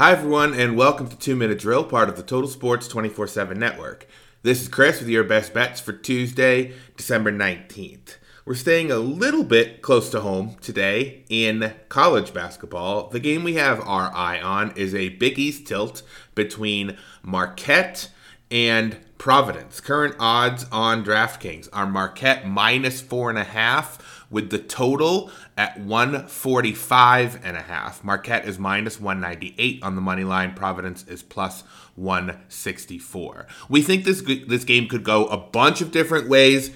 Hi, everyone, and welcome to Two Minute Drill, part of the Total Sports 24 7 network. This is Chris with your best bets for Tuesday, December 19th. We're staying a little bit close to home today in college basketball. The game we have our eye on is a Big East tilt between Marquette and Providence. Current odds on DraftKings are Marquette minus four and a half, with the total at 145 and a half. Marquette is minus 198 on the money line. Providence is plus 164. We think this this game could go a bunch of different ways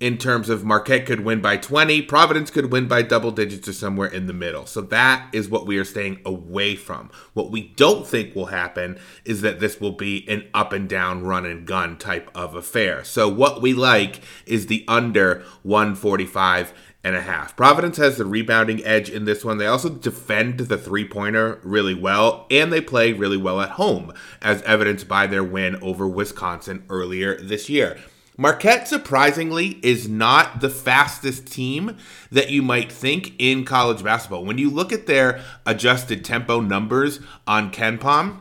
in terms of Marquette could win by 20, Providence could win by double digits or somewhere in the middle. So that is what we are staying away from. What we don't think will happen is that this will be an up and down run and gun type of affair. So what we like is the under 145 and a half. Providence has the rebounding edge in this one. They also defend the three pointer really well, and they play really well at home, as evidenced by their win over Wisconsin earlier this year. Marquette, surprisingly, is not the fastest team that you might think in college basketball. When you look at their adjusted tempo numbers on KenPom,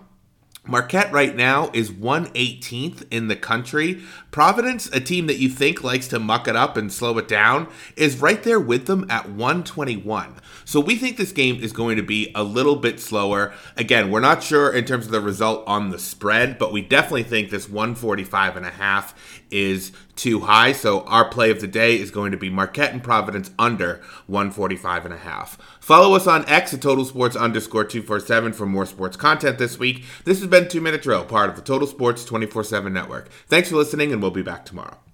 Marquette right now is 118th in the country. Providence, a team that you think likes to muck it up and slow it down, is right there with them at 121. So we think this game is going to be a little bit slower. Again, we're not sure in terms of the result on the spread, but we definitely think this 145 and a half is too high. So our play of the day is going to be Marquette and Providence under 145 and a half. Follow us on X at Total Sports underscore 247 for more sports content this week. This has been Two Minute Drill, part of the Total Sports 24 7 network. Thanks for listening, and we'll be back tomorrow.